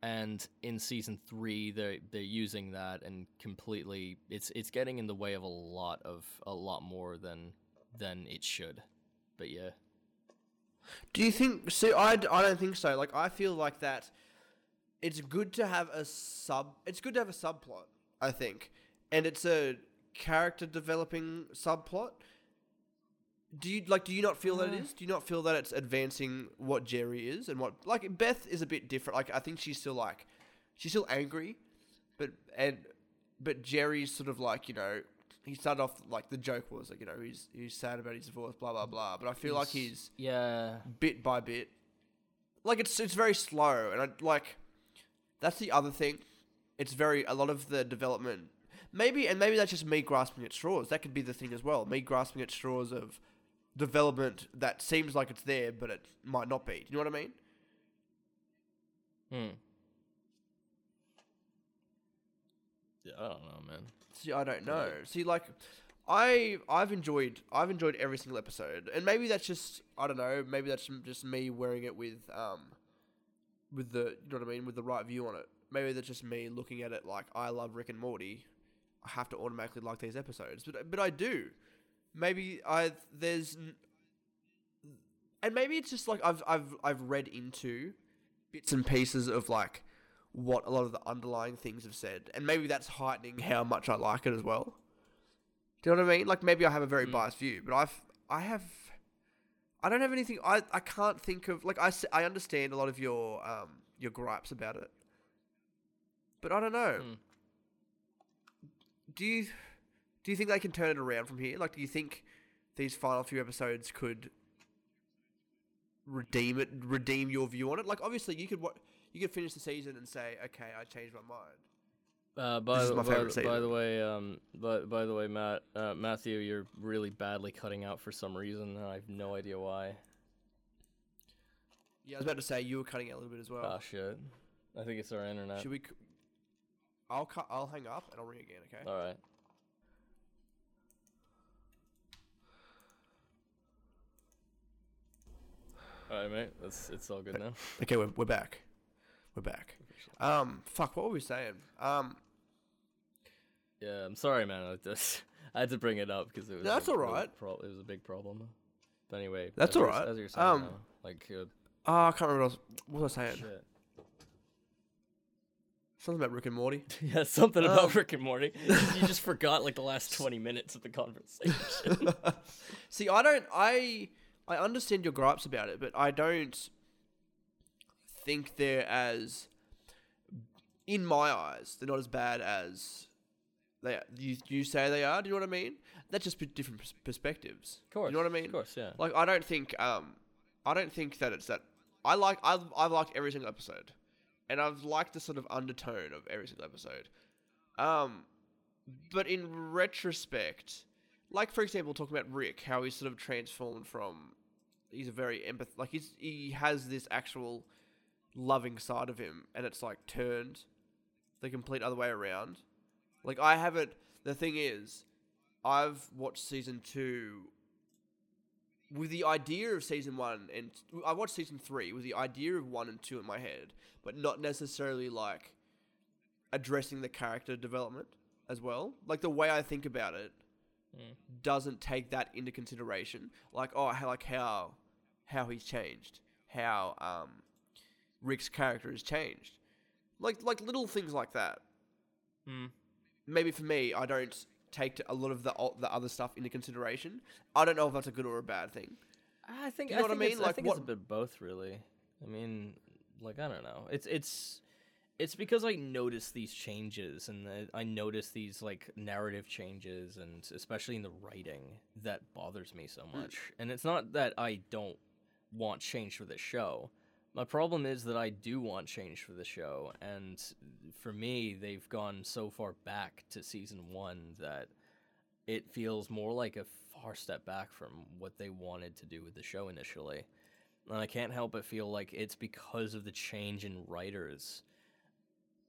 And in season three, they're they're using that and completely it's it's getting in the way of a lot of a lot more than than it should. But yeah. Do you think? See, I, I don't think so. Like, I feel like that. It's good to have a sub. It's good to have a subplot. I think, and it's a character developing subplot. Do you like? Do you not feel that it Uh. Do you not feel that it's advancing what Jerry is and what like Beth is a bit different. Like, I think she's still like, she's still angry, but and but Jerry's sort of like you know. He started off like the joke was like you know he's he's sad about his divorce blah blah blah but I feel like he's yeah. bit by bit. Like it's it's very slow, and I like that's the other thing. It's very a lot of the development. Maybe and maybe that's just me grasping at straws. That could be the thing as well. Me grasping at straws of development that seems like it's there, but it might not be. Do you know what I mean? Hmm. Yeah, I don't know, man. See, I don't know. See, like, I I've enjoyed I've enjoyed every single episode, and maybe that's just I don't know. Maybe that's just me wearing it with um, with the you know what I mean with the right view on it. Maybe that's just me looking at it like I love Rick and Morty. I have to automatically like these episodes, but but I do. Maybe I there's, and maybe it's just like I've I've I've read into bits and pieces of like what a lot of the underlying things have said, and maybe that's heightening how much I like it as well. Do you know what I mean? Like maybe I have a very Mm. biased view, but I've I have I don't have anything. I I can't think of like I I understand a lot of your um your gripes about it, but I don't know. Mm. Do you do you think they can turn it around from here? Like, do you think these final few episodes could redeem it, redeem your view on it? Like, obviously, you could you could finish the season and say, okay, I changed my mind. Uh, by, This is the- my by, by the way, um, by, by the way, Matt, uh, Matthew, you're really badly cutting out for some reason. and I have no idea why. Yeah, I was about to say you were cutting out a little bit as well. Oh shit! I think it's our internet. Should we? I'll cut. I'll hang up and I'll ring again. Okay. All right. All right, mate. That's it's all good now. Okay, we're we're back. We're back. Um, fuck. What were we saying? Um, Yeah, I'm sorry, man. I, just, I had to bring it up because it was. No, that's a- all it was a right. Pro- it was a big problem. But anyway, That's as you were- all right. As you were saying, Um, now, like uh, Oh, I can't remember what, I was, what was I saying. shit. Something about Rick and Morty. yeah, something about Um, Rick and Morty. you just forgot like the last 20 minutes of the conversation. See, I don't. I I understand your gripes about it, but I don't think they're as, in my eyes, they're not as bad as they you you say they are. Do you know what I mean? That's just different pers- perspectives. Of course. You know what I mean? Of course, yeah. Like I don't think um I don't think that it's that I like I've I've liked every single episode. And I've liked the sort of undertone of every single episode. Um but in retrospect, like for example talking about Rick, how he's sort of transformed from he's a very empath like he's he has this actual loving side of him and it's like turned the complete other way around. Like I haven't the thing is I've watched season 2 with the idea of season one and I watched season three with the idea of one and two in my head, but not necessarily like addressing the character development as well. Like the way I think about it Mm. doesn't take that into consideration. Like oh, how, like how how he's changed, how um Rick's character has changed, like like little things like that. Mm. Maybe for me, I don't take a lot of the the other stuff into consideration. I don't know if that's a good or a bad thing. I think You know I what I mean? It's, I Like, think it's a what- bit both, really. I mean, like I don't know. It's it's it's because I notice these changes and I notice these like narrative changes and especially in the writing that bothers me so Hmm. much. And it's not that I don't want change for the show. My problem is that I do want change for the show, and for me, they've gone so far back to season one that it feels more like a far step back from what they wanted to do with the show initially. And I can't help but feel like it's because of the change in writers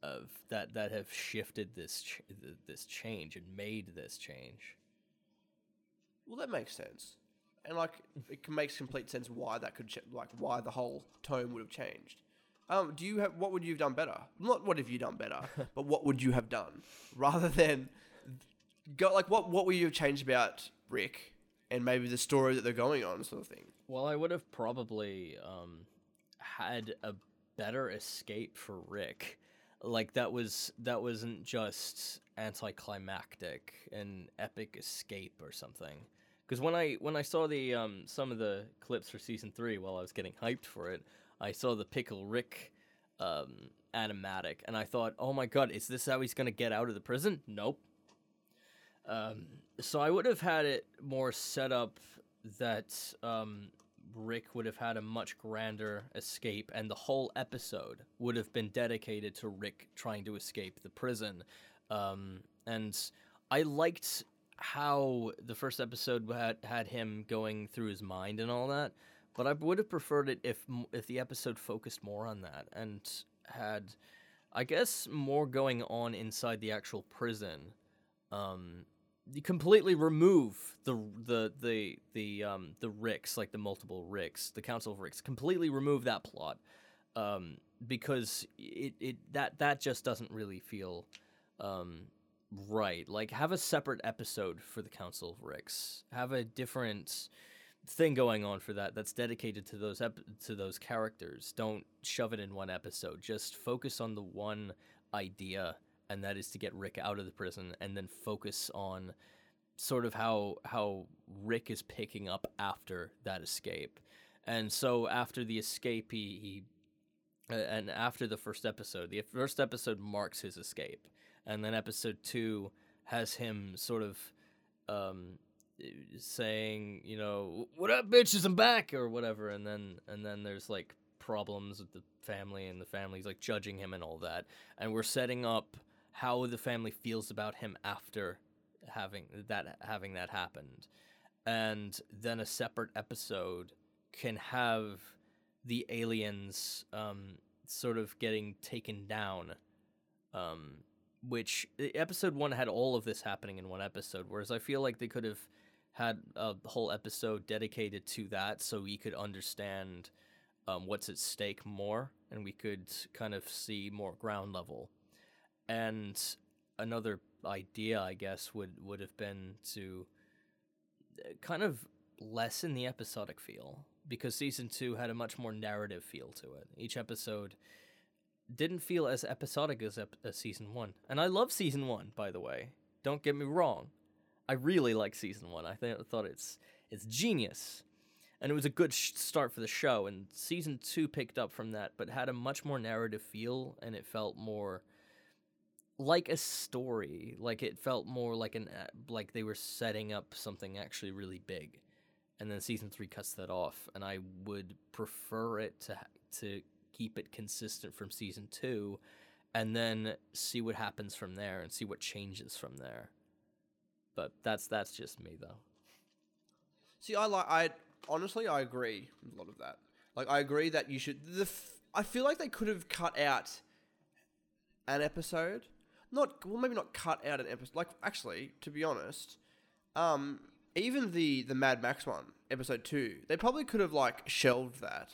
of that that have shifted this ch- this change and made this change. Well, that makes sense, and like it makes complete sense why that could ch- like why the whole tone would have changed. Um, do you have what would you have done better? Not what have you done better, but what would you have done rather than go like what what would you have changed about Rick and maybe the story that they're going on, sort of thing. Well, I would have probably um, had a better escape for Rick. Like that was that wasn't just anticlimactic, an epic escape or something. Because when I when I saw the um, some of the clips for season three while I was getting hyped for it, I saw the pickle Rick um, animatic, and I thought, oh my god, is this how he's gonna get out of the prison? Nope. Um, so I would have had it more set up that um, Rick would have had a much grander escape, and the whole episode would have been dedicated to Rick trying to escape the prison. Um, and I liked how the first episode had had him going through his mind and all that, but I would have preferred it if if the episode focused more on that and had, I guess, more going on inside the actual prison. Um, completely remove the the the the um the Ricks, like the multiple Ricks, the Council of Ricks. Completely remove that plot, um, because it, it that that just doesn't really feel um right. Like have a separate episode for the Council of Ricks. Have a different thing going on for that that's dedicated to those ep- to those characters. Don't shove it in one episode. Just focus on the one idea and that is to get Rick out of the prison and then focus on sort of how how Rick is picking up after that escape. And so after the escape he, he and after the first episode, the first episode marks his escape. And then episode 2 has him sort of um saying, you know, what up bitches, I'm back or whatever and then and then there's like problems with the family and the family's like judging him and all that. And we're setting up how the family feels about him after having that having that happened. And then a separate episode can have the aliens um, sort of getting taken down um, which e- episode one had all of this happening in one episode whereas i feel like they could have had a whole episode dedicated to that so we could understand um, what's at stake more and we could kind of see more ground level and another idea, I guess, would would have been to uh, kind of lessen the episodic feel because season two had a much more narrative feel to it. Each episode didn't feel as episodic as, ep- as season one, and I love season one, by the way. Don't get me wrong, I really like season one. I th- thought it's it's genius, and it was a good sh- start for the show. And season two picked up from that, but had a much more narrative feel, and it felt more like a story. Like it felt more like an uh, like they were setting up something actually really big. And then season three cuts that off, and I would prefer it to to keep it consistent from season two, and then see what happens from there and see what changes from there. But that's that's just me though. See, I like. I honestly, I agree with a lot of that. Like, I agree that you should. The f- I feel like they could have cut out an episode. Not well, maybe not cut out an episode. Like, actually, to be honest, um, even the the Mad Max one, episode two, they probably could have like shelved that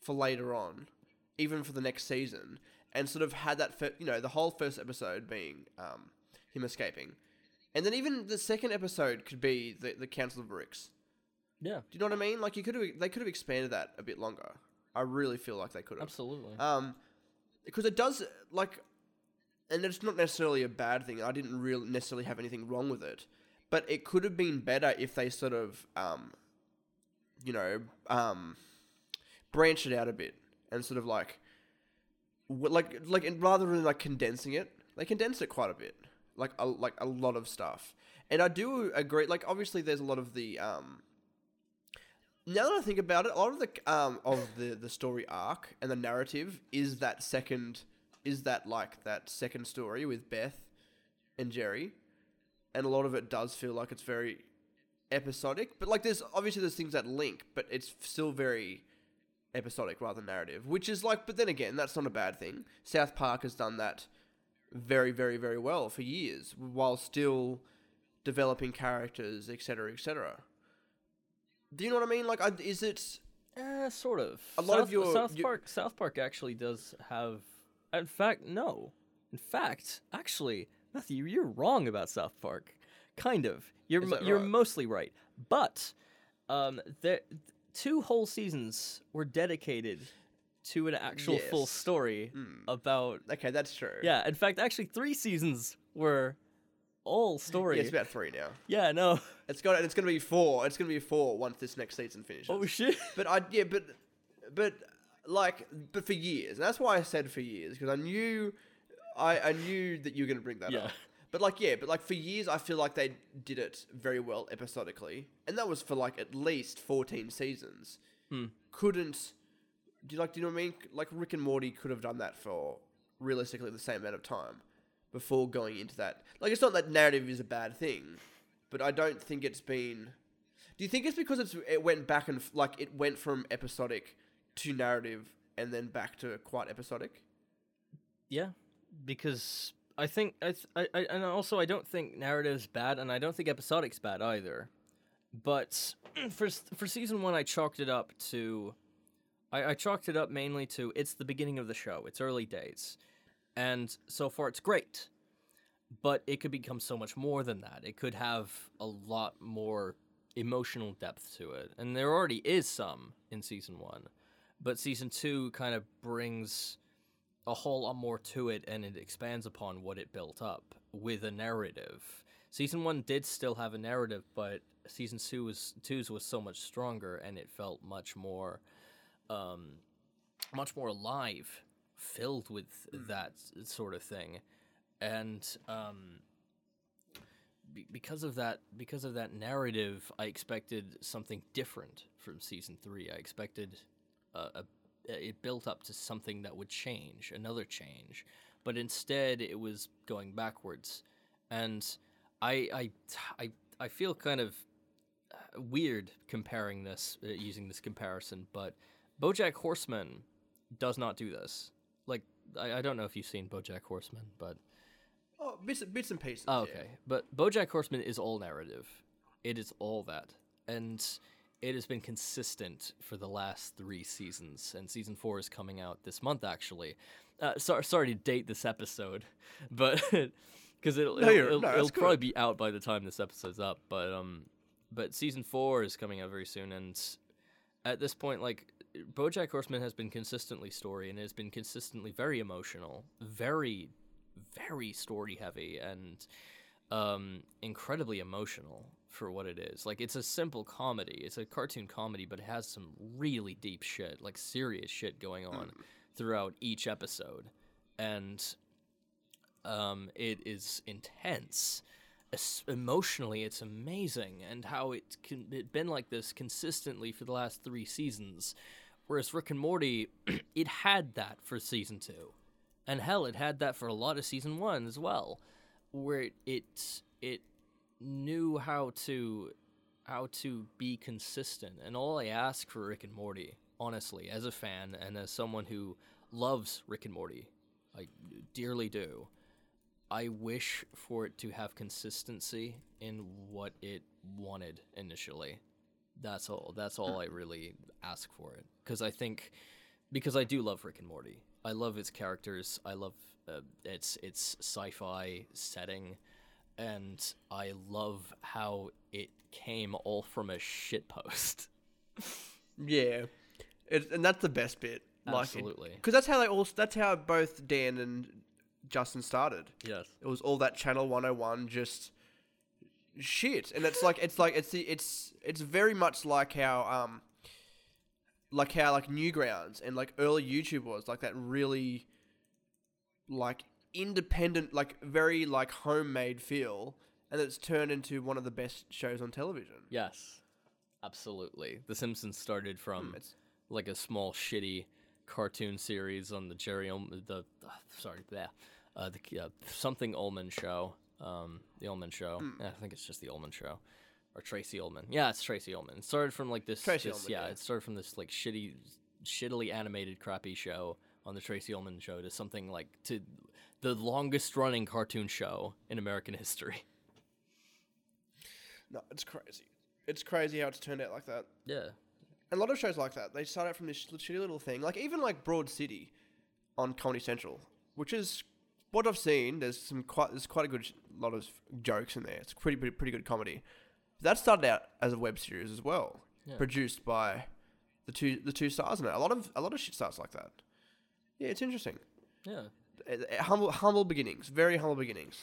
for later on, even for the next season, and sort of had that. Fir- you know, the whole first episode being um, him escaping, and then even the second episode could be the the Council of Ricks. Yeah, Do you know what I mean? Like you could have, they could have expanded that a bit longer. I really feel like they could have. absolutely. Um, because it does like, and it's not necessarily a bad thing. I didn't really necessarily have anything wrong with it, but it could have been better if they sort of, um, you know, um, branched it out a bit and sort of like, like, like, and rather than like condensing it, they condensed it quite a bit, like a like a lot of stuff. And I do agree. Like, obviously, there's a lot of the um, now that I think about it, a lot of the um of the the story arc and the narrative is that second is that like that second story with Beth and Jerry, and a lot of it does feel like it's very episodic. But like, there's obviously there's things that link, but it's still very episodic rather than narrative, which is like. But then again, that's not a bad thing. South Park has done that very, very, very well for years, while still developing characters, etc., etc. Do you know what I mean? Like, is it? Uh, sort of. A lot South, of your- South Park South Park actually does have. In fact, no. In fact, actually, Matthew, you're wrong about South Park. Kind of. You're mo- you're mostly right, but um, there two whole seasons were dedicated to an actual full story Mm. about. Okay, that's true. Yeah, in fact, actually, three seasons were all story. Yeah, it's about three now. yeah, no. It's got. It's going to be four. It's going to be four once this next season finishes. Oh shit. But I yeah, but but like but for years. And that's why I said for years because I knew I I knew that you were going to bring that Yeah. up. But like yeah, but like for years I feel like they did it very well episodically. And that was for like at least 14 seasons. Hmm. Couldn't do you like do you know what I mean? Like Rick and Morty could have done that for realistically the same amount of time before going into that. Like it's not that narrative is a bad thing, but I don't think it's been do you think it's because it's it went back and f- like it went from episodic to narrative and then back to quite episodic? Yeah, because I think I, th- I, I and also I don't think narrative's bad, and I don't think episodic's bad either. But for for season one, I chalked it up to, I, I chalked it up mainly to it's the beginning of the show, it's early days, and so far it's great. But it could become so much more than that. It could have a lot more emotional depth to it, and there already is some in season one. But season two kind of brings a whole lot more to it and it expands upon what it built up with a narrative. Season one did still have a narrative, but season two was two's was so much stronger and it felt much more um much more alive, filled with that sort of thing. And um be- because of that because of that narrative, I expected something different from season 3. I expected a, a it built up to something that would change, another change, but instead it was going backwards, and I I I, I feel kind of uh, weird comparing this uh, using this comparison, but BoJack Horseman does not do this. Like I, I don't know if you've seen BoJack Horseman, but Oh, bits bits and pieces. Oh, yeah. okay. But BoJack Horseman is all narrative. It is all that, and it has been consistent for the last three seasons. And season four is coming out this month, actually. Uh, sorry, sorry to date this episode, but because it'll No, it'll, it'll, no, it'll probably be out by the time this episode's up. But um, but season four is coming out very soon, and at this point, like BoJack Horseman has been consistently story and has been consistently very emotional, very, very story heavy, and um, incredibly emotional for what it is. Like it's a simple comedy, it's a cartoon comedy, but it has some really deep shit, like serious shit going on throughout each episode, and um, it is intense. Es- emotionally, it's amazing, and how it can it been like this consistently for the last three seasons. Whereas Rick and Morty, it had that for season two, and hell, it had that for a lot of season one as well, where it it, it knew how to how to be consistent. And all I ask for Rick and Morty, honestly, as a fan and as someone who loves Rick and Morty, I dearly do. I wish for it to have consistency in what it wanted initially. That's all. That's all I really ask for it. Because I think, because I do love Rick and Morty. I love its characters. I love uh, its its sci-fi setting, and I love how it came all from a shit post. Yeah, it, and that's the best bit. Absolutely. because that's how they all. That's how both Dan and Justin started. Yes. It was all that Channel 101 just shit, and it's like it's like it's the it's it's very much like how um like how like Newgrounds and like early YouTube was like that really like independent like very like homemade feel, and it's turned into one of the best shows on television. Yes. Absolutely. The Simpsons started from it's- like a small shitty cartoon series on the Jerry Ullman, the uh, sorry, yeah, uh, the uh, something Ullman show, um, the Ullman show. Yeah, I think it's just the Ullman show, or Tracey Ullman. Yeah, it's Tracey Ullman. It started from like this. Tracey this- Ullman, yeah, yeah. it started from this like shitty, shittily animated, crappy show on the Tracey Ullman show to something like to the longest running cartoon show in American history. No, it's crazy. It's crazy how it's turned out like that. Yeah. And a lot of shows like that, they start out from this shitty little thing. Like even like Broad City on Comedy Central, which is what I've seen. There's some quite there's quite a good sh- lot of jokes in there. It's pretty pretty, pretty good comedy. That started out as a web series as well, Yeah. produced by the two the two stars in it. A lot of a lot of shit starts like that. Yeah, it's interesting. Yeah. Uh, uh, humble humble beginnings, very humble beginnings.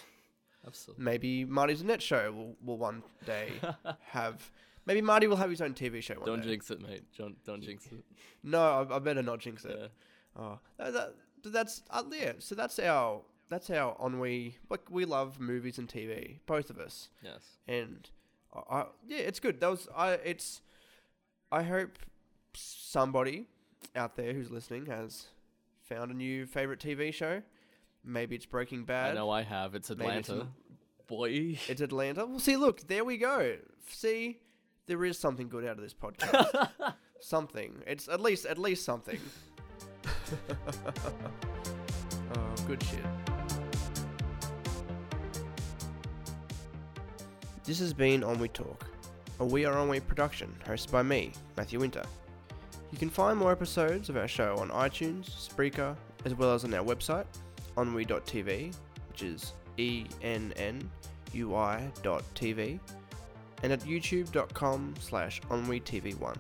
Absolutely. Maybe Marty's Net Show will, will one day have. Maybe Marty will have his own TV show one day. Don't day. jinx it, mate. Don't don't jinx it. No, I, I better not jinx it. Yeah. Oh, that, that, but that's uh, yeah. So that's our that's our ennui. Like we love movies and TV, both of us, Yes. and I, I yeah, it's good. That was I. It's I hope somebody out there who's listening has found a new favorite TV show. Maybe it's Breaking Bad. I know I have. It's it's Atlanta. an- Boy. It's Atlanta. Well, see, look, there we go. See, there is something good out of this podcast. something. It's at least at least something. oh, good shit. This has been Ennui Talk, a We Are Ennui production hosted by me, Matthew Winter. You can find more episodes of our show on iTunes, Spreaker, as well as on our website, ennui.tv, which is E N N U TV, and at youtube.com slash ennuitv1.